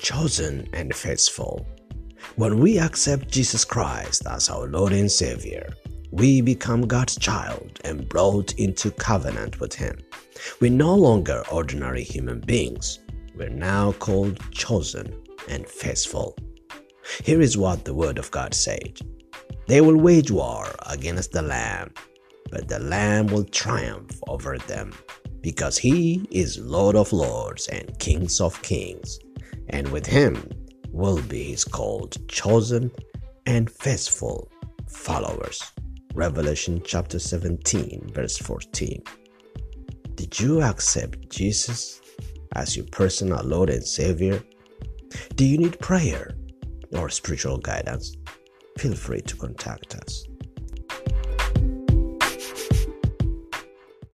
chosen and faithful. When we accept Jesus Christ as our Lord and Savior, we become God's child and brought into covenant with Him. We're no longer ordinary human beings. We're now called chosen and faithful. Here is what the Word of God said They will wage war against the Lamb, but the Lamb will triumph over them, because He is Lord of lords and Kings of kings, and with Him will be His called, chosen, and faithful followers. Revelation chapter 17, verse 14. Did you accept Jesus as your personal Lord and Savior? Do you need prayer or spiritual guidance? Feel free to contact us.